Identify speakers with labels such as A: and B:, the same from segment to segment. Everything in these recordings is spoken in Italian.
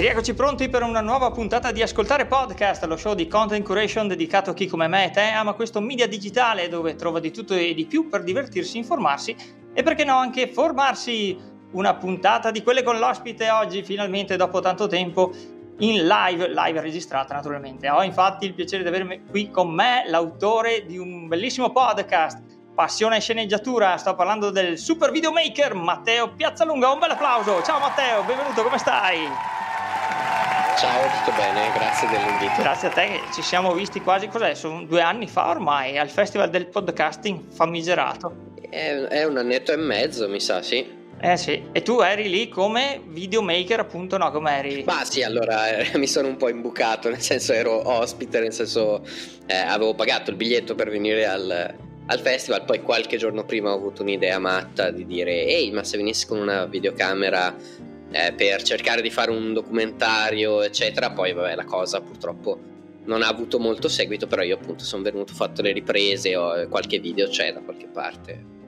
A: E rieccoci pronti per una nuova puntata di Ascoltare Podcast, lo show di content curation dedicato a chi come me e te ama questo media digitale dove trova di tutto e di più per divertirsi, informarsi e perché no anche formarsi. Una puntata di quelle con l'ospite oggi, finalmente dopo tanto tempo, in live, live registrata naturalmente. Ho infatti il piacere di avere qui con me l'autore di un bellissimo podcast, Passione e sceneggiatura. Sto parlando del super videomaker Matteo Piazzalunga. Un bel applauso. Ciao Matteo, benvenuto, come stai?
B: Ciao, tutto bene, grazie dell'invito.
A: Grazie a te, ci siamo visti quasi, cos'è, sono due anni fa ormai, al Festival del Podcasting famigerato.
B: È, è un annetto e mezzo, mi sa, sì.
A: Eh sì, e tu eri lì come videomaker appunto, no? Come eri?
B: Ma sì, allora eh, mi sono un po' imbucato, nel senso ero ospite, nel senso eh, avevo pagato il biglietto per venire al, al, festival, poi qualche giorno prima ho avuto un'idea matta di dire ehi, ma se venissi con una videocamera eh, per cercare di fare un documentario, eccetera. Poi, vabbè, la cosa purtroppo non ha avuto molto seguito, però io appunto sono venuto, ho fatto le riprese, ho, qualche video c'è da qualche parte.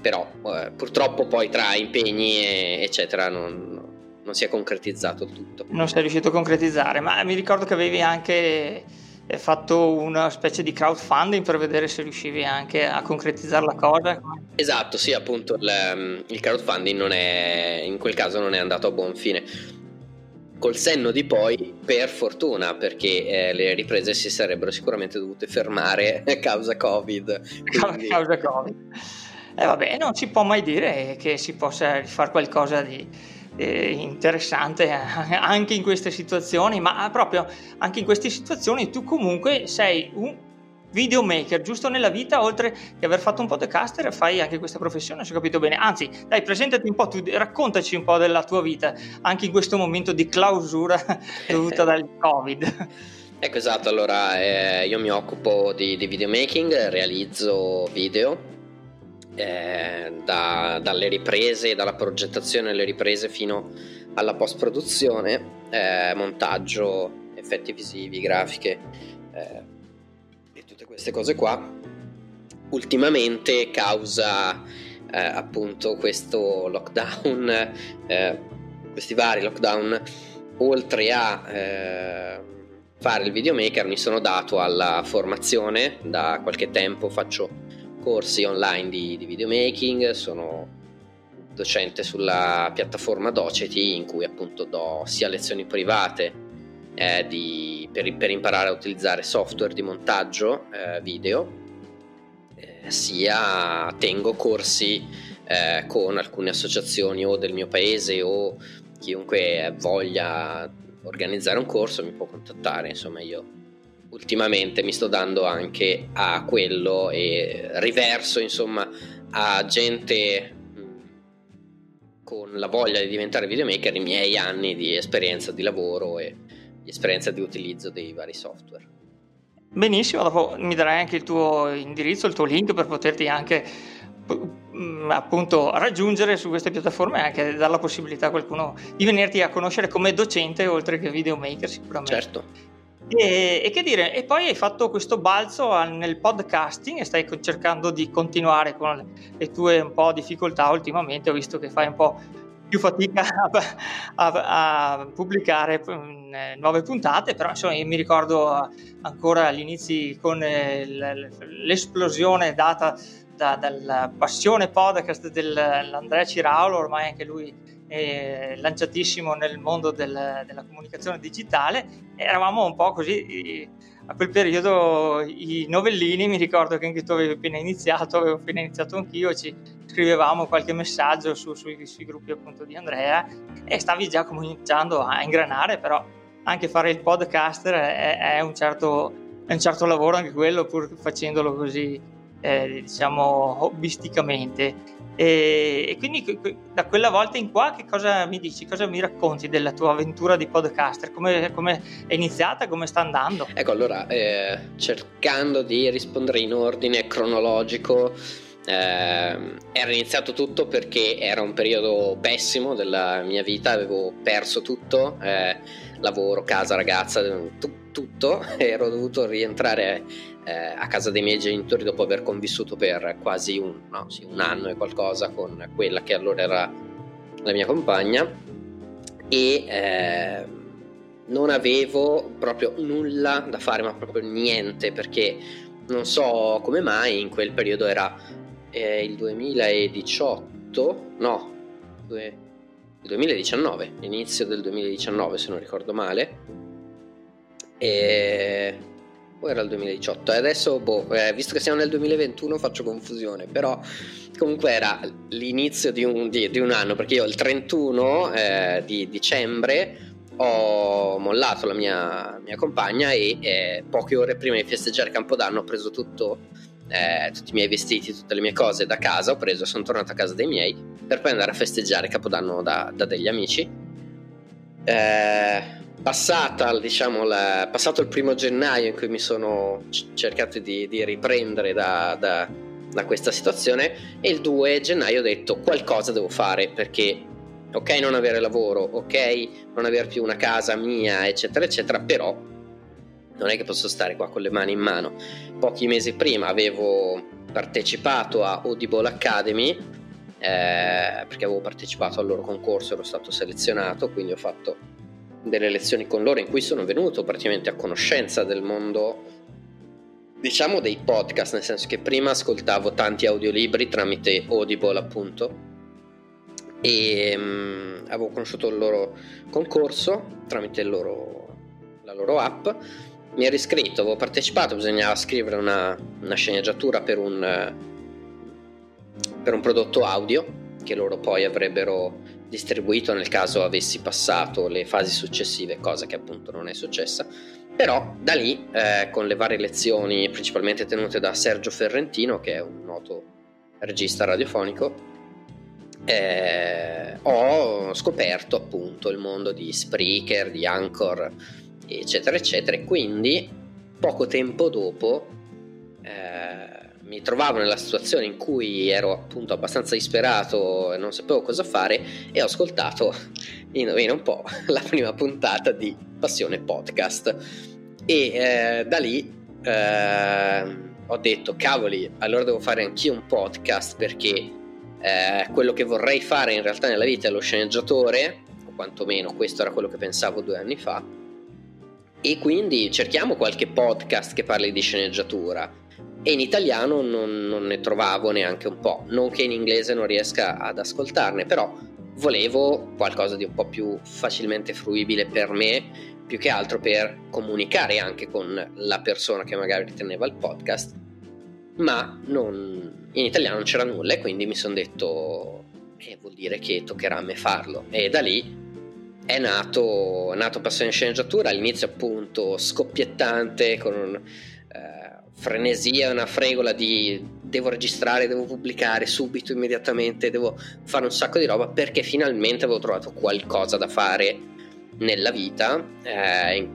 B: Però eh, purtroppo poi tra impegni e, eccetera non, non si è concretizzato tutto.
A: Non sei riuscito a concretizzare, ma mi ricordo che avevi anche fatto una specie di crowdfunding per vedere se riuscivi anche a concretizzare la cosa.
B: Esatto, sì, appunto il, il crowdfunding non è, in quel caso non è andato a buon fine. Col senno di poi, per fortuna, perché eh, le riprese si sarebbero sicuramente dovute fermare a causa Covid.
A: Quindi... Causa Covid. E eh, vabbè, non si può mai dire che si possa fare qualcosa di, eh, interessante anche in queste situazioni, ma proprio anche in queste situazioni tu comunque sei un videomaker, giusto nella vita, oltre che aver fatto un podcaster, fai anche questa professione, se ho capito bene. Anzi, dai, presentati un po', tu, raccontaci un po' della tua vita, anche in questo momento di clausura dovuta dal Covid.
B: Ecco esatto, allora eh, io mi occupo di, di videomaking, realizzo video eh, da, dalle riprese, dalla progettazione alle riprese fino alla post produzione, eh, montaggio, effetti visivi, grafiche eh, e tutte queste cose qua. Ultimamente causa eh, appunto questo lockdown, eh, questi vari lockdown, oltre a eh, fare il videomaker mi sono dato alla formazione, da qualche tempo faccio corsi online di, di videomaking, sono docente sulla piattaforma Doceti in cui appunto do sia lezioni private eh, di, per, per, imparare a utilizzare software di montaggio eh, video, eh, sia tengo corsi eh, con alcune associazioni o del mio paese o chiunque voglia organizzare un corso mi può contattare, insomma io ultimamente mi sto dando anche a quello e riverso insomma a gente con la voglia di diventare videomaker i miei anni di esperienza di lavoro e di esperienza di utilizzo dei vari software.
A: Benissimo, dopo mi darai anche il tuo indirizzo, il tuo link per poterti anche appunto raggiungere su queste piattaforme e anche dare la possibilità a qualcuno di venirti a conoscere come docente oltre che videomaker sicuramente.
B: Certo.
A: E, e, che dire, e poi hai fatto questo balzo nel podcasting e stai cercando di continuare con le, tue un po' difficoltà. Ultimamente, ho visto che fai un po' più fatica a, a, a pubblicare mm, nuove puntate, però insomma io mi ricordo ancora agli inizi con eh, l'esplosione data da, dalla passione podcast dell'Andrea Ciraulo, ormai anche lui eh, lanciatissimo nel mondo del, della comunicazione digitale. Eravamo un po' così, a quel periodo i novellini, mi ricordo che anche tu avevi appena iniziato, avevo appena iniziato anch'io, ci scrivevamo qualche messaggio su, sui, sui, gruppi appunto di Andrea e stavi già cominciando a ingranare, però anche fare il podcaster è, è, un, certo, è un certo lavoro anche quello, pur facendolo così eh, diciamo hobbisticamente e, e, quindi da quella volta in qua che cosa mi dici, cosa mi racconti della tua avventura di podcaster, come, come è iniziata, come sta andando?
B: Ecco allora, eh, cercando di rispondere in ordine cronologico, eh, era iniziato tutto perché era un periodo pessimo della mia vita, avevo perso tutto, eh, lavoro, casa, ragazza, t- tutto, ero dovuto rientrare eh, a casa dei miei genitori dopo aver convissuto per quasi un, no, sì, un anno e qualcosa con quella che allora era la mia compagna. E eh, non avevo proprio nulla da fare, ma proprio niente, perché non so come mai in quel periodo era eh, il 2018, no, il 2019, inizio del 2019 se non ricordo male, e o era il 2018 e adesso boh, eh, visto che siamo nel 2021 faccio confusione però comunque era l'inizio di un, di, di un anno perché io il 31 eh, di dicembre ho mollato la mia, mia compagna e eh, poche ore prima di festeggiare Campodanno ho preso tutto, eh, tutti i miei vestiti, tutte le mie cose da casa, ho preso, sono tornato a casa dei miei per poi andare a festeggiare Capodanno da, da degli amici. Eh, passata, diciamo, la, passato il primo gennaio in cui mi sono cercato di, di riprendere da, da, da, questa situazione e il 2 gennaio ho detto qualcosa devo fare perché ok non avere lavoro, ok non avere più una casa mia, eccetera, eccetera, però non è che posso stare qua con le mani in mano. Pochi mesi prima avevo partecipato a Audible Academy eh, perché avevo partecipato al loro concorso, ero stato selezionato, quindi ho fatto delle lezioni con loro in cui sono venuto praticamente a conoscenza del mondo diciamo dei podcast, nel senso che prima ascoltavo tanti audiolibri tramite Audible appunto e um, avevo conosciuto il loro concorso tramite loro, la loro app mi ero iscritto, avevo partecipato, bisognava scrivere una, una sceneggiatura per un, per un prodotto audio che loro poi avrebbero distribuito nel caso avessi passato le fasi successive, cosa che appunto non è successa. Però da lì, eh, con le varie lezioni principalmente tenute da Sergio Ferrentino, che è un noto regista radiofonico, eh, ho scoperto appunto il mondo di Spreaker, di Anchor, eccetera, eccetera. E quindi poco tempo dopo eh, mi trovavo nella situazione in cui ero appunto abbastanza disperato e non sapevo cosa fare e ho ascoltato, indovina un po', la prima puntata di Passione Podcast. E eh, da lì eh, ho detto, cavoli, allora devo fare anch'io un podcast perché eh, quello che vorrei fare in realtà nella vita è lo sceneggiatore, o quantomeno questo era quello che pensavo due anni fa, e quindi cerchiamo qualche podcast che parli di sceneggiatura. E in italiano non, non ne trovavo neanche un po', non che in inglese non riesca ad ascoltarne, però volevo qualcosa di un po' più facilmente fruibile per me, più che altro per comunicare anche con la persona che magari teneva il podcast, ma non, in italiano non c'era nulla e quindi mi sono detto eh, vuol dire che toccherà a me farlo? E da lì è nato, è nato Passione Sceneggiatura all'inizio appunto scoppiettante con eh, frenesia, una fregola di devo registrare, devo pubblicare subito, immediatamente, devo fare un sacco di roba perché finalmente avevo trovato qualcosa da fare nella vita eh,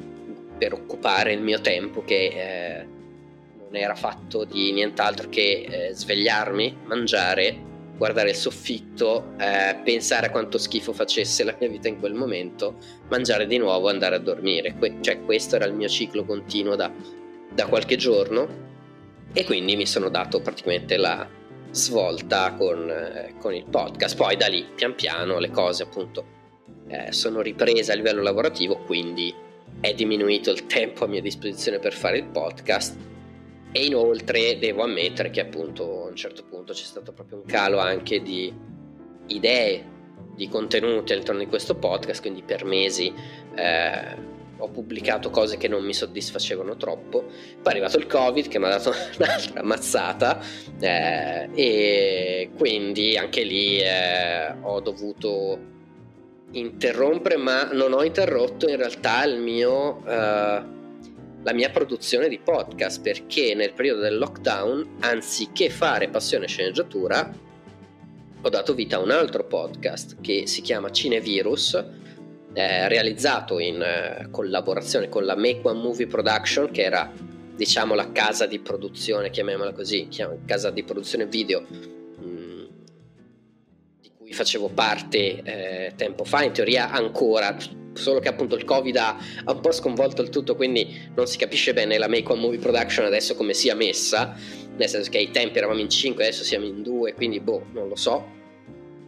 B: per occupare il mio tempo che eh, non era fatto di nient'altro che eh, svegliarmi, mangiare, guardare il soffitto, eh, pensare a quanto schifo facesse la mia vita in quel momento, mangiare di nuovo andare a dormire. Que- cioè questo era il mio ciclo continuo da, da qualche giorno e quindi mi sono dato praticamente la svolta con, eh, con il podcast. Poi da lì pian piano le cose appunto eh, sono riprese a livello lavorativo, quindi è diminuito il tempo a mia disposizione per fare il podcast e inoltre devo ammettere che appunto a un certo punto c'è stato proprio un calo anche di idee, di contenuti all'interno di questo podcast, quindi per mesi eh, ho pubblicato cose che non mi soddisfacevano troppo. Poi è arrivato il Covid che mi ha dato un'altra ammazzata eh, e quindi anche lì eh, ho dovuto interrompere, ma non ho interrotto in realtà il mio eh, la mia produzione di podcast perché nel periodo del lockdown, anziché fare passione sceneggiatura, ho dato vita a un altro podcast che si chiama Cinevirus, eh, realizzato in eh, collaborazione con la Make One Movie Production, che era diciamo la casa di produzione, chiamiamola così, casa di produzione video mm, di cui facevo parte eh, tempo fa, in teoria ancora solo che appunto il covid ha, ha, un po' sconvolto il tutto quindi non si capisce bene la Make One Movie Production adesso come sia messa nel senso che ai tempi eravamo in 5 adesso siamo in 2 quindi boh non lo so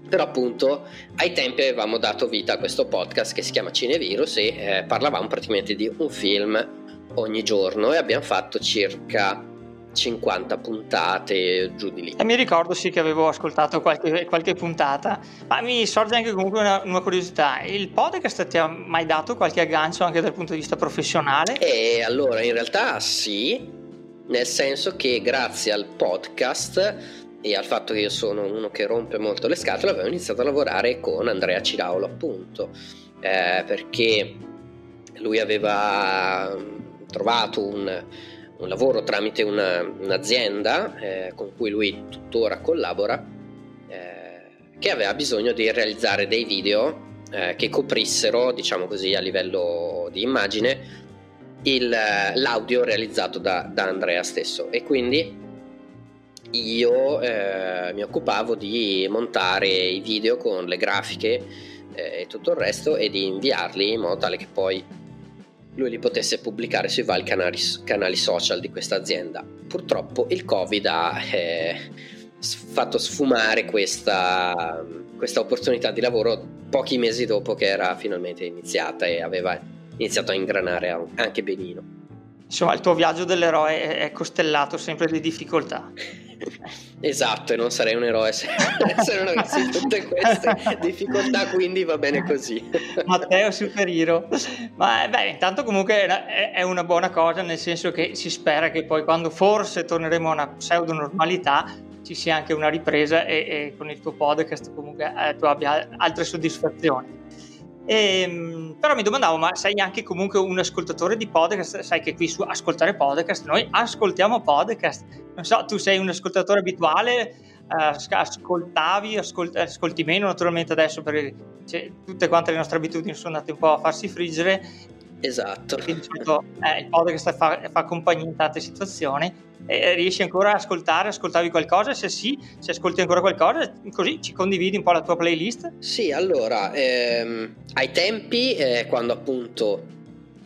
B: però appunto ai tempi avevamo dato vita a questo podcast che si chiama Cinevirus e eh, parlavamo praticamente di un film ogni giorno e abbiamo fatto circa 50 puntate giù di lì.
A: E mi ricordo sì che avevo ascoltato qualche, qualche puntata, ma mi sorge anche comunque una, una, curiosità. Il podcast ti ha mai dato qualche aggancio anche dal punto di vista professionale?
B: E allora in realtà sì, nel senso che grazie al podcast e al fatto che io sono uno che rompe molto le scatole avevo iniziato a lavorare con Andrea Ciraulo appunto eh, perché lui aveva trovato un, un lavoro tramite una, un'azienda eh, con cui lui tuttora collabora, eh, che aveva bisogno di realizzare dei video eh, che coprissero, diciamo così, a livello di immagine, il, l'audio realizzato da, da, Andrea stesso. E quindi io eh, mi occupavo di montare i video con le grafiche eh, e tutto il resto e di inviarli in modo tale che poi lui li potesse pubblicare sui vari canali, canali social di questa azienda. Purtroppo il Covid ha eh, fatto sfumare questa, questa opportunità di lavoro pochi mesi dopo che era finalmente iniziata e aveva iniziato a ingranare anche benino.
A: Insomma, il tuo viaggio dell'eroe è costellato sempre di difficoltà.
B: Esatto, e non sarei un eroe se, se non avessi tutte queste difficoltà, quindi va bene così.
A: Matteo Superiro. Ma beh, intanto comunque è una buona cosa, nel senso che si spera che poi quando forse torneremo a una pseudo normalità ci sia anche una ripresa e, e con il tuo podcast comunque eh, tu abbia altre soddisfazioni. E, ehm, però mi domandavo, ma sei anche comunque un ascoltatore di podcast? Sai che qui su Ascoltare Podcast noi ascoltiamo podcast. Non so, tu sei un ascoltatore abituale, eh, ascoltavi, ascolti, ascolti meno naturalmente adesso perché cioè, tutte quante le nostre abitudini sono andate un po' a farsi friggere.
B: Esatto.
A: Quindi, eh, il podcast fa, fa compagnia in tante situazioni eh, riesci ancora a ascoltare? Ascoltavi qualcosa? Se sì, se ascolti ancora qualcosa, così ci condividi un po' la tua playlist?
B: Sì, allora, ehm, ai tempi, eh, quando appunto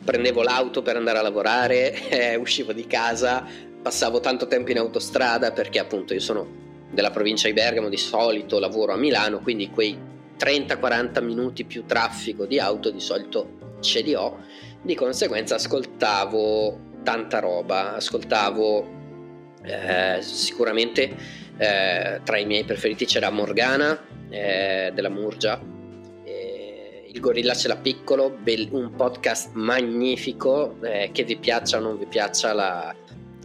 B: prendevo l'auto per andare a lavorare, eh, uscivo di casa, passavo tanto tempo in autostrada perché appunto io sono della provincia di Bergamo, di solito lavoro a Milano, quindi quei 30-40 minuti più traffico di auto di solito ce li ho, di conseguenza ascoltavo tanta roba, ascoltavo eh, sicuramente eh, tra i miei preferiti c'era Morgana eh, della Murgia, il Gorilla ce l'ha piccolo, bel, un podcast magnifico eh, che vi piaccia o non vi piaccia la,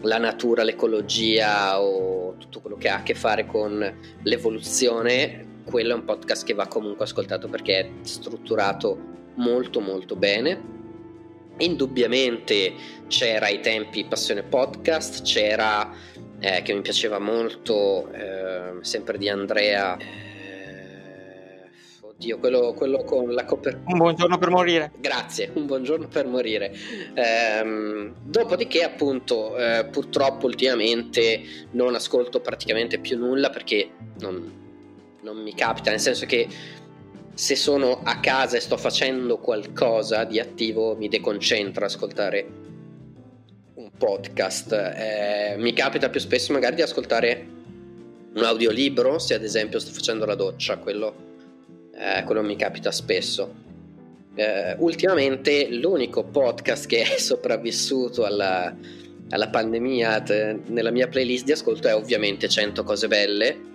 B: la natura, l'ecologia o tutto quello che ha a che fare con l'evoluzione, quello è un podcast che va comunque ascoltato perché è strutturato molto molto bene Indubbiamente c'era ai tempi Passione Podcast, c'era eh, che mi piaceva molto, eh, sempre di Andrea. Eh, oddio, quello, quello, con la copertura.
A: Un buongiorno per morire.
B: Grazie, un buongiorno per morire. Ehm, dopodiché, appunto, eh, purtroppo ultimamente non ascolto praticamente più nulla perché non, non mi capita, nel senso che se sono a casa e sto facendo qualcosa di attivo mi deconcentro ascoltare un podcast. Eh, mi capita più spesso magari di ascoltare un audiolibro, se ad esempio sto facendo la doccia, quello, eh, quello mi capita spesso. Eh, ultimamente l'unico podcast che è sopravvissuto alla, alla pandemia t- nella mia playlist di ascolto è ovviamente 100 cose belle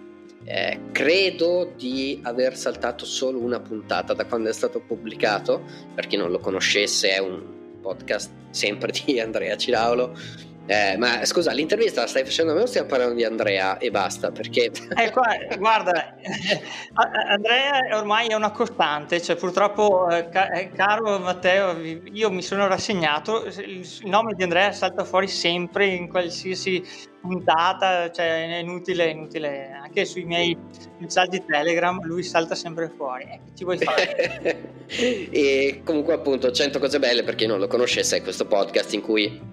B: eh, credo di aver saltato solo una puntata da quando è stato pubblicato. Per chi non lo conoscesse, è un podcast sempre di Andrea Ciraulo eh, ma scusa, l'intervista la stai facendo a me o stiamo parlando di Andrea e basta? Perché...
A: Eh, qua, guarda, Andrea ormai è una costante, cioè purtroppo, eh, eh, caro Matteo, io mi sono rassegnato, il nome di Andrea salta fuori sempre in qualsiasi puntata, cioè è inutile, inutile, anche sui miei messaggi Telegram lui salta sempre fuori, eh, ci vuoi fare?
B: e comunque appunto 100 cose belle per chi non lo conoscesse è questo podcast in cui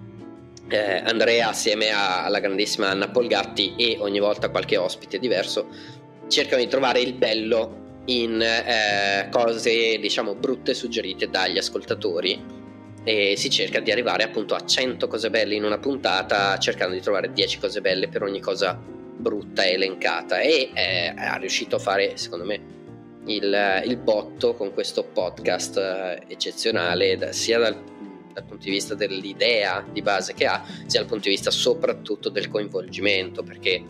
B: eh, Andrea assieme a, alla grandissima Anna Polgatti e ogni volta qualche ospite diverso cercano di trovare il bello in eh, cose diciamo brutte suggerite dagli ascoltatori. E si cerca di arrivare appunto a 100 cose belle in una puntata cercando di trovare 10 cose belle per ogni cosa brutta elencata. E eh, ha riuscito a fare secondo me il, il botto con questo podcast eh, eccezionale, sia dal, dal punto di vista dell'idea di base che ha, sia dal punto di vista soprattutto del coinvolgimento, perché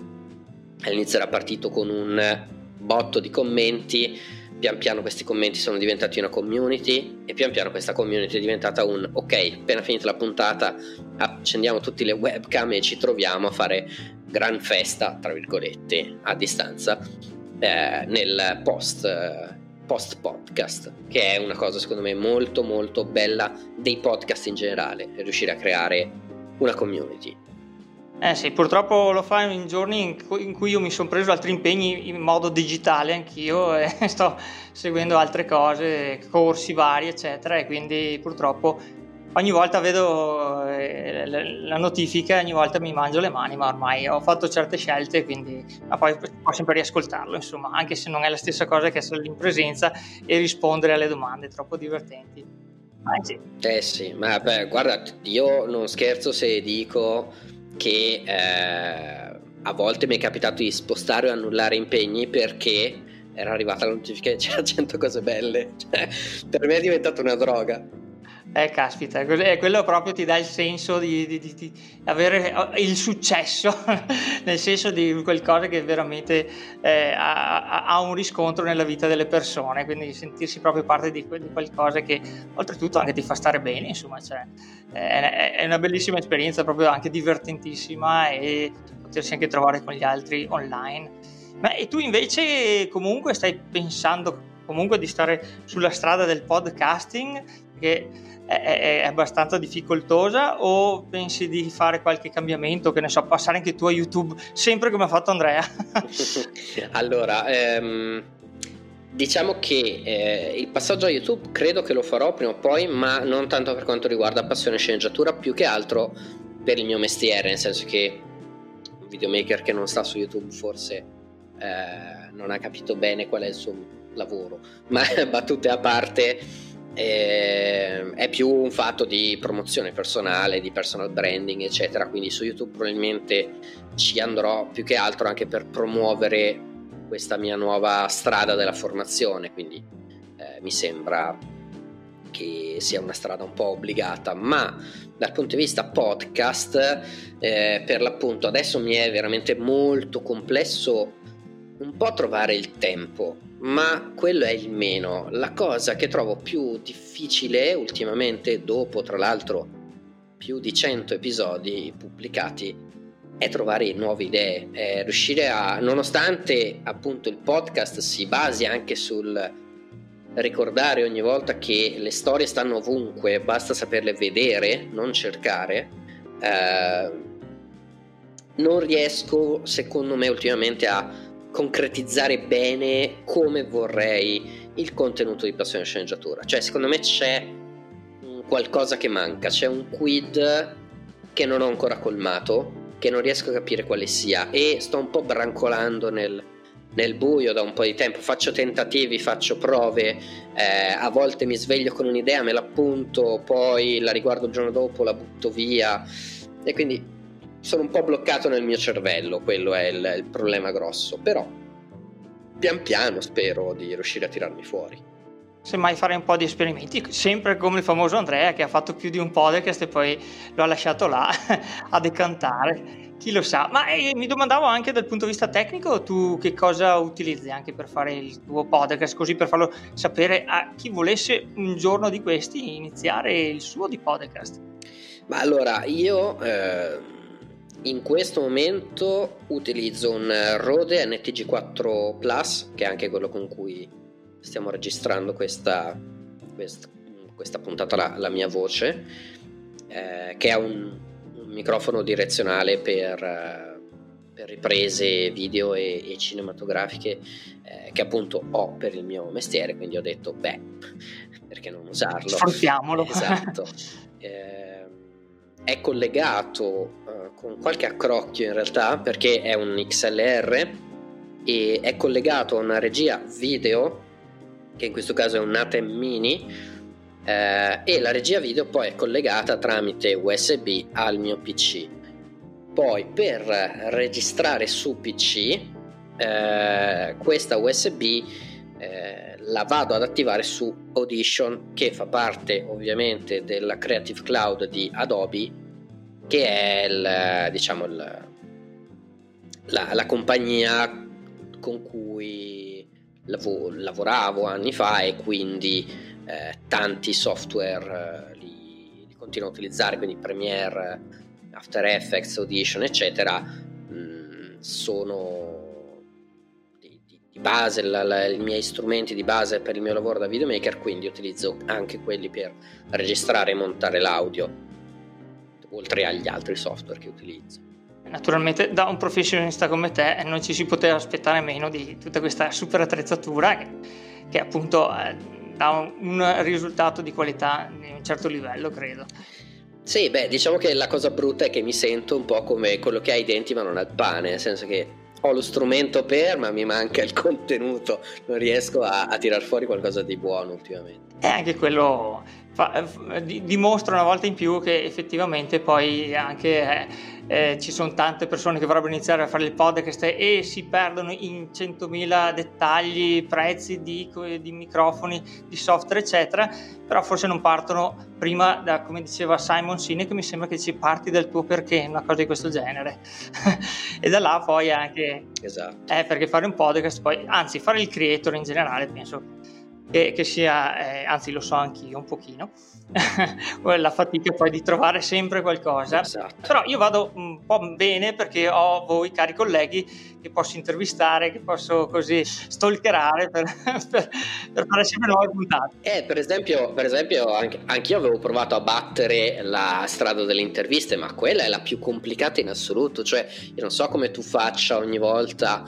B: all'inizio era partito con un botto di commenti, pian piano questi commenti sono diventati una community e pian piano questa community è diventata un ok, appena finita la puntata accendiamo tutte le webcam e ci troviamo a fare gran festa, tra virgolette, a distanza eh, nel post, eh, post podcast, che è una cosa secondo me molto molto bella dei podcast in generale, riuscire a creare una community.
A: Eh sì, purtroppo lo fa in giorni in cui io mi sono preso altri impegni in modo digitale anch'io e sto seguendo altre cose, corsi vari, eccetera, e quindi purtroppo ogni volta vedo eh, la notifica e ogni volta mi mangio le mani, ma ormai ho fatto certe scelte, quindi ma poi posso sempre riascoltarlo, insomma, anche se non è la stessa cosa che essere in presenza e rispondere alle domande troppo divertenti.
B: Ah, sì. Eh sì, ma beh, guarda, io non scherzo se dico che eh, a volte mi è capitato di spostare o annullare impegni perché era arrivata la notifica che c'era 100 cose belle. Cioè, per me è diventata una droga.
A: Eh, caspita, eh, quello proprio ti dà il senso di, di, di, di avere eh, il successo, nel senso di qualcosa che veramente eh, ha, ha, un riscontro nella vita delle persone, quindi sentirsi proprio parte di, qualcosa che oltretutto anche ti fa stare bene, insomma, cioè, è, è una bellissima esperienza, proprio anche divertentissima e potersi anche trovare con gli altri online. Ma e tu invece comunque stai pensando comunque di stare sulla strada del podcasting che è, è, abbastanza difficoltosa o pensi di fare qualche cambiamento, che ne so, passare anche tu a YouTube, sempre come ha fatto Andrea?
B: allora, ehm, diciamo che eh, il passaggio a YouTube credo che lo farò prima o poi, ma non tanto per quanto riguarda passione e sceneggiatura, più che altro per il mio mestiere, nel senso che un videomaker che non sta su YouTube forse eh, non ha capito bene qual è il suo lavoro, ma battute a parte eh, è più un fatto di promozione personale, di personal branding, eccetera. Quindi su YouTube probabilmente ci andrò più che altro anche per promuovere questa mia nuova strada della formazione. Quindi eh, mi sembra che sia una strada un po' obbligata, ma dal punto di vista podcast, eh, per l'appunto, adesso mi è veramente molto complesso un po' trovare il tempo ma quello è il meno. La cosa che trovo più difficile ultimamente, dopo tra l'altro più di 100 episodi pubblicati, è trovare nuove idee, è riuscire a, nonostante appunto il podcast si basi anche sul ricordare ogni volta che le storie stanno ovunque, basta saperle vedere, non cercare. Eh, non riesco, secondo me, ultimamente a concretizzare bene come vorrei il contenuto di Passione Sceneggiatura. Cioè, secondo me c'è qualcosa che manca, c'è un quid che non ho ancora colmato, che non riesco a capire quale sia e sto un po' brancolando nel, nel buio da un po' di tempo, faccio tentativi, faccio prove, eh, a volte mi sveglio con un'idea, me l'appunto, poi la riguardo il giorno dopo, la butto via e quindi sono un po' bloccato nel mio cervello, quello è il, il problema grosso, però pian piano spero di riuscire a tirarmi fuori
A: semmai fare un po' di esperimenti, sempre come il famoso Andrea che ha fatto più di un podcast e poi lo ha lasciato là a decantare. Chi lo sa, ma eh, mi domandavo anche dal punto di vista tecnico, tu che cosa utilizzi anche per fare il tuo podcast, così per farlo sapere a chi volesse un giorno di questi iniziare il suo di podcast.
B: Ma allora, io eh in questo momento utilizzo un Rode NTG4 Plus, che è anche quello con cui stiamo registrando questa, questa, questa puntata, la, la, mia voce, eh, che è un, un, microfono direzionale per, eh, per riprese video e, e cinematografiche, eh, che appunto ho per il mio mestiere, quindi ho detto, beh, perché non usarlo?
A: Sfruttiamolo.
B: Esatto. Eh, è collegato con qualche accrocchio in realtà perché è un XLR e è collegato a una regia video che in questo caso è un ATEM mini eh, e la regia video poi è collegata tramite USB al mio PC poi per registrare su PC eh, questa USB eh, la vado ad attivare su Audition che fa parte ovviamente della Creative Cloud di Adobe che è il, diciamo il, la, la, compagnia con cui lav- lavoravo anni fa e quindi eh, tanti software eh, li, li, continuo a utilizzare quindi Premiere, After Effects, Audition eccetera mh, mm, sono base, la, la, i miei strumenti di base per il mio lavoro da videomaker, quindi utilizzo anche quelli per registrare e montare l'audio, oltre agli altri software che utilizzo.
A: Naturalmente da un professionista come te non ci si poteva aspettare meno di tutta questa super attrezzatura che, che appunto eh, dà un, un risultato di qualità di un certo livello, credo.
B: Sì, beh, diciamo che la cosa brutta è che mi sento un po' come quello che ha i denti ma non ha il pane, nel senso che ho lo strumento per, ma mi manca il contenuto, non riesco a, a tirar fuori qualcosa di buono ultimamente.
A: E anche quello fa, dimostra una volta in più che effettivamente poi anche eh, eh, ci sono tante persone che vorrebbero iniziare a fare il podcast e si perdono in 100.000 dettagli, prezzi di, di, microfoni, di software, eccetera, però forse non partono prima da, come diceva Simon Sinek, mi sembra che ci parti dal tuo perché, una cosa di questo genere. e da là poi anche...
B: Esatto.
A: Eh, perché fare un podcast, poi, anzi fare il creator in generale, penso che, che sia, eh, anzi lo so anch'io un pochino, la fatica poi di trovare sempre qualcosa.
B: Esatto.
A: Però io vado un po' bene perché ho voi cari colleghi che posso intervistare, che posso così stalkerare per, per, per fare sempre nuove puntate.
B: Eh, per esempio, per esempio anche, anch'io avevo provato a battere la strada delle interviste, ma quella è la più complicata in assoluto. Cioè, io non so come tu faccia ogni volta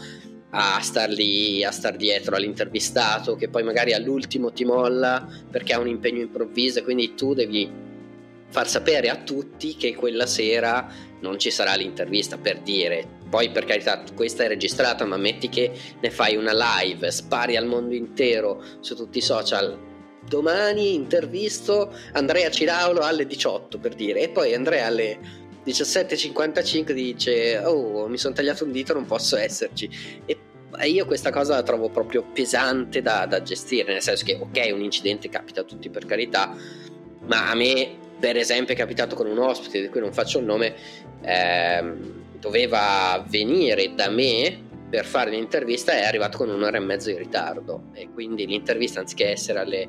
B: a star lì, a star dietro all'intervistato che poi magari all'ultimo ti molla perché ha un impegno improvviso e quindi tu devi far sapere a tutti che quella sera non ci sarà l'intervista per dire. Poi per carità questa è registrata ma metti che ne fai una live spari al mondo intero su tutti i social. Domani intervisto Andrea Ciraulo alle 18 per dire. E poi Andrea alle 17.55 dice oh mi sono tagliato un dito non posso esserci. E io questa cosa la trovo proprio pesante da, da, gestire nel senso che ok un incidente capita a tutti per carità ma a me per esempio è capitato con un ospite di cui non faccio il nome ehm, doveva venire da me per fare l'intervista è arrivato con un'ora e mezzo di ritardo e quindi l'intervista anziché essere alle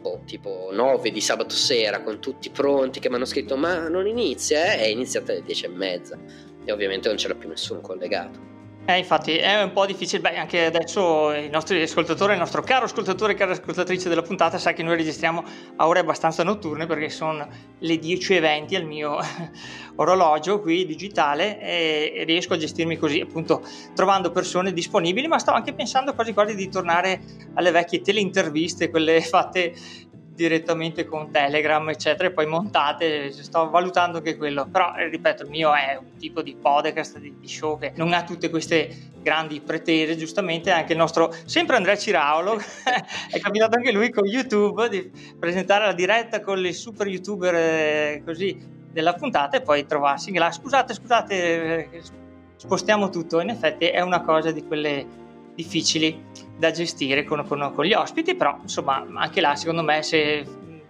B: boh, tipo 9 di sabato sera con tutti pronti che mi hanno scritto ma non inizia eh? è iniziata alle 10 e mezza e ovviamente non c'era più nessuno collegato
A: eh, infatti è un po' difficile, beh anche adesso i nostri ascoltatori, il nostro caro ascoltatore e cara ascoltatrice della puntata sa che noi registriamo a ore abbastanza notturne perché sono le 10.20 al mio orologio qui digitale e riesco a gestirmi così appunto trovando persone disponibili ma sto anche pensando quasi quasi di tornare alle vecchie teleinterviste, quelle fatte direttamente con Telegram, eccetera, e poi montate. Sto valutando anche quello. Però, eh, ripeto, il mio è un tipo di podcast, di, di show che non ha tutte queste grandi pretese. Giustamente, anche il nostro, sempre Andrea Ciraulo, è capitato anche lui con YouTube di presentare la diretta con le super youtuber eh, così della puntata e poi trovarsi là. Scusate, scusate, eh, spostiamo tutto. In effetti, è una cosa di quelle difficili da gestire con, con, con, gli ospiti, però insomma anche là secondo me se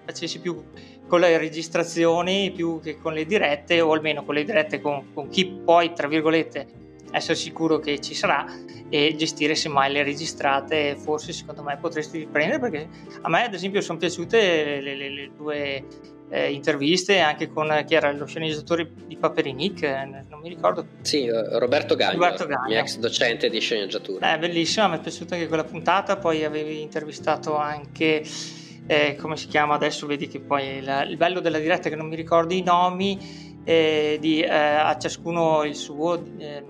A: facessi più con le registrazioni più che con le dirette o almeno con le dirette con, con chi poi tra virgolette essere sicuro che ci sarà e gestire semmai le registrate forse secondo me potresti riprendere perché a me ad esempio sono piaciute le, le, le due eh, interviste anche con chi era lo sceneggiatore di Paperinic, eh, non mi ricordo.
B: Sì, eh, Roberto Gagno, Roberto Gagno. mio ex docente di sceneggiatura.
A: È bellissima, mi è piaciuta anche quella puntata, poi avevi intervistato anche... Eh, come si chiama adesso? Vedi che poi il, il bello della diretta è che non mi ricordo i nomi eh, di, eh, a ciascuno il suo.
B: Eh,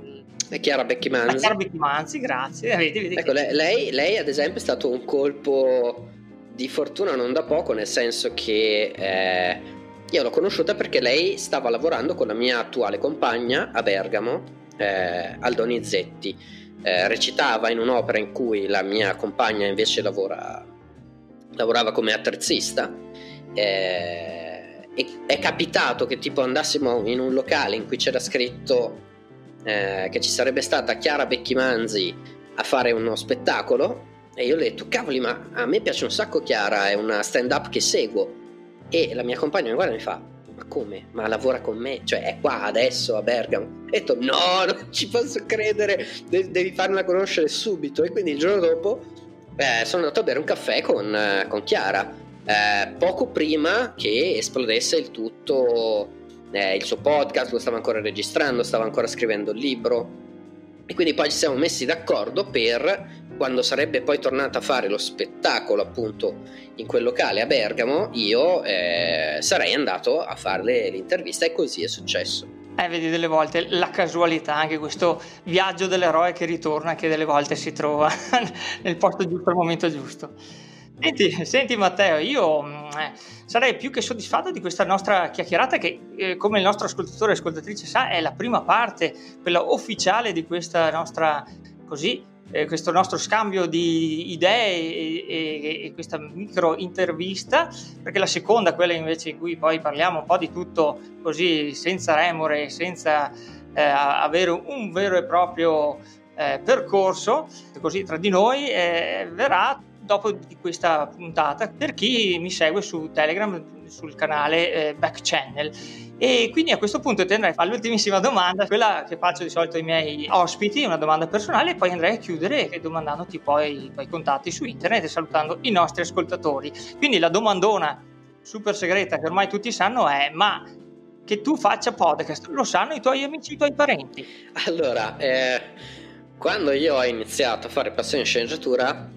B: è Chiara Becchimanzi.
A: Chiara Becchimanzi, grazie. Vedi, vedi
B: ecco, che... lei, lei, ad esempio, è stato un colpo di fortuna non da poco, nel senso che eh, io l'ho conosciuta perché lei stava lavorando con la mia attuale compagna a Bergamo, eh, al Donizetti. Eh, recitava in un'opera in cui la mia compagna invece lavora, lavorava come attrezzista. Eh, è capitato che tipo andassimo in un locale in cui c'era scritto eh, che ci sarebbe stata Chiara Becchimanzi a fare uno spettacolo E io ho detto, cavoli, ma a me piace un sacco Chiara, è una stand-up che seguo. E la mia compagna mi guarda e mi fa, ma come? Ma lavora con me? Cioè è qua adesso a Bergamo? Ho detto, no, non ci posso credere, De- devi farla conoscere subito. E quindi il giorno dopo eh, sono andato a bere un caffè con, eh, con Chiara, eh, poco prima che esplodesse il tutto, eh, il suo podcast, lo stava ancora registrando, stava ancora scrivendo il libro. E quindi poi ci siamo messi d'accordo per quando sarebbe poi tornata a fare lo spettacolo appunto in quel locale a Bergamo, io eh, sarei andato a fare l'intervista e così è successo.
A: Eh, vedi delle volte la casualità, anche questo viaggio dell'eroe che ritorna, che delle volte si trova nel posto giusto al momento giusto. Senti, senti Matteo, io mm, eh, sarei più che soddisfatto di questa nostra chiacchierata che, eh, come il nostro ascoltatore e ascoltatrice sa, è la prima parte, quella ufficiale di questa nostra così eh, questo nostro scambio di idee e, e, e, questa micro intervista, perché la seconda, quella invece in cui poi parliamo un po' di tutto così senza remore, senza eh, avere un vero e proprio eh, percorso, così tra di noi, eh, verrà dopo di questa puntata per chi mi segue su Telegram sul canale eh, Back Channel e quindi a questo punto ti andrei a fare l'ultimissima domanda, quella che faccio di solito ai miei ospiti, una domanda personale, e poi andrei a chiudere domandandoti poi i tuoi contatti su internet e salutando i nostri ascoltatori. Quindi la domandona super segreta che ormai tutti sanno è: ma che tu faccia podcast, lo sanno i tuoi amici, i tuoi parenti?
B: Allora, eh, quando io ho iniziato a fare passione sceneggiatura,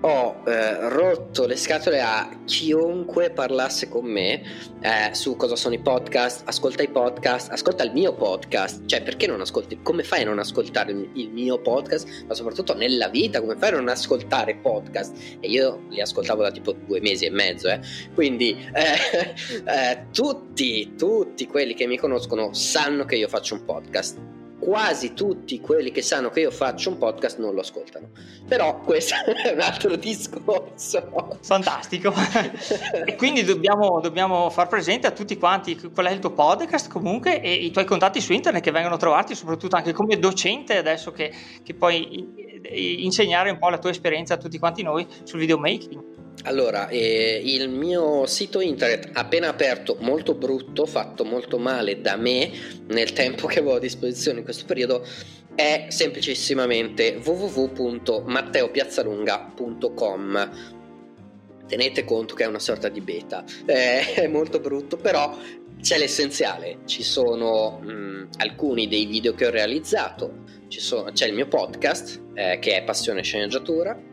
B: ho eh, rotto le scatole a chiunque parlasse con me eh, su cosa sono i podcast, ascolta i podcast, ascolta il mio podcast, cioè perché non ascolti, come fai a non ascoltare il mio podcast, ma soprattutto nella vita, come fai a non ascoltare podcast? E io li ascoltavo da tipo due mesi e mezzo, eh. quindi eh, eh, tutti, tutti quelli che mi conoscono sanno che io faccio un podcast quasi tutti quelli che sanno che io faccio un podcast non lo ascoltano. Però questo è un altro discorso.
A: Fantastico. e quindi dobbiamo, dobbiamo, far presente a tutti quanti qual è il tuo podcast comunque e i tuoi contatti su internet che vengono trovati, soprattutto anche come docente adesso che, che puoi insegnare un po' la tua esperienza a tutti quanti noi sul videomaking.
B: Allora, eh, il mio sito internet appena aperto, molto brutto, fatto molto male da me nel tempo che avevo a disposizione in questo periodo, è semplicissimamente www.matteopiazzalunga.com. Tenete conto che è una sorta di beta, eh, è molto brutto, però c'è l'essenziale, ci sono mh, mm, alcuni dei video che ho realizzato, sono, c'è il mio podcast eh, che è Passione Sceneggiatura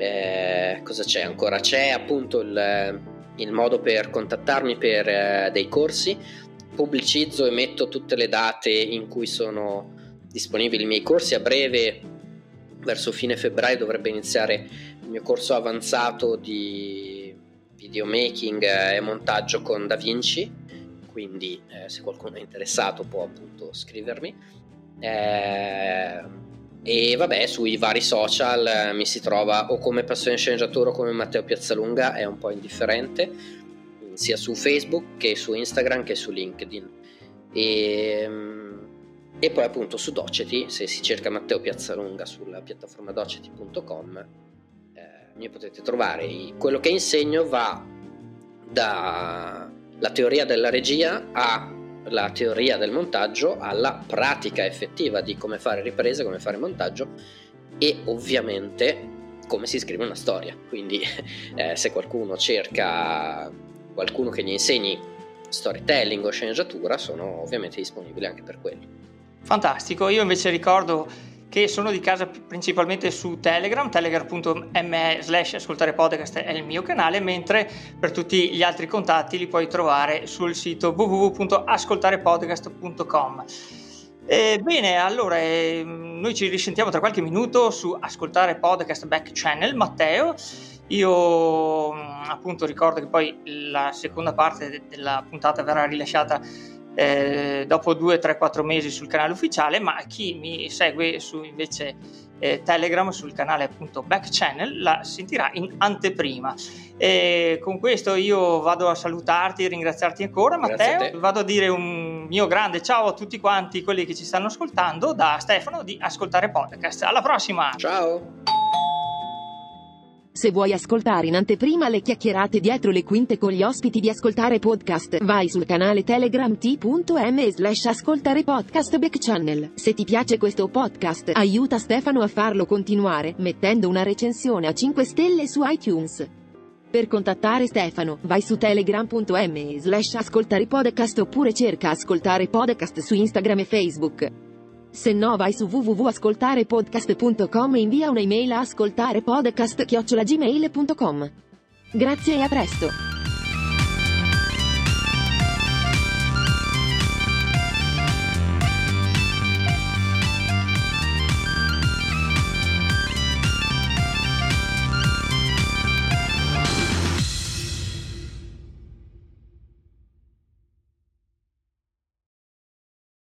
B: eh, cosa c'è ancora? C'è appunto il, il modo per contattarmi per eh, dei corsi, pubblicizzo e metto tutte le date in cui sono disponibili i miei corsi. A breve, verso fine febbraio, dovrebbe iniziare il mio corso avanzato di videomaking e montaggio con DaVinci. Quindi, eh, se qualcuno è interessato, può appunto scrivermi. Eh, e vabbè sui vari social eh, mi si trova o come passione sceneggiatura o come Matteo Piazzalunga è un po' indifferente sia su Facebook che su Instagram che su LinkedIn. E, mm, e poi appunto su Doceti se si cerca Matteo Piazzalunga sulla piattaforma doceti.com eh, mi potete trovare. Quello che insegno va dalla teoria della regia a la teoria del montaggio alla pratica effettiva di come fare riprese, come fare montaggio e ovviamente come si scrive una storia. Quindi eh, se qualcuno cerca qualcuno che gli insegni storytelling o sceneggiatura sono ovviamente disponibili anche per quello.
A: Fantastico, io invece ricordo che sono di casa principalmente su Telegram, telegram.me slash ascoltare podcast è il mio canale, mentre per tutti gli altri contatti li puoi trovare sul sito www.ascoltarepodcast.com. Eh, bene, allora eh, noi ci risentiamo tra qualche minuto su Ascoltare Podcast Back Channel. Matteo, io appunto ricordo che poi la seconda parte della puntata verrà rilasciata eh, dopo 2, 3, 4 mesi sul canale ufficiale, ma chi mi segue su invece eh, Telegram sul canale appunto Back Channel la sentirà in anteprima. E con questo io vado a salutarti e ringraziarti ancora Matteo, a vado a dire un mio grande ciao a tutti quanti quelli che ci stanno ascoltando da Stefano di Ascoltare Podcast. Alla prossima!
B: Ciao!
C: Se vuoi ascoltare in anteprima le chiacchierate dietro le quinte con gli ospiti di Ascoltare Podcast, vai sul canale Telegram t.m slash ascoltare podcast back. Se ti piace questo podcast, aiuta Stefano a farlo continuare, mettendo una recensione a 5 stelle su iTunes. Per contattare Stefano, vai su telegram.m slash ascoltare podcast oppure cerca ascoltare podcast su Instagram e Facebook. Se no vai su www.ascoltarepodcast.com e invia un'email a ascoltarepodcast.gmail.com. Grazie e a presto!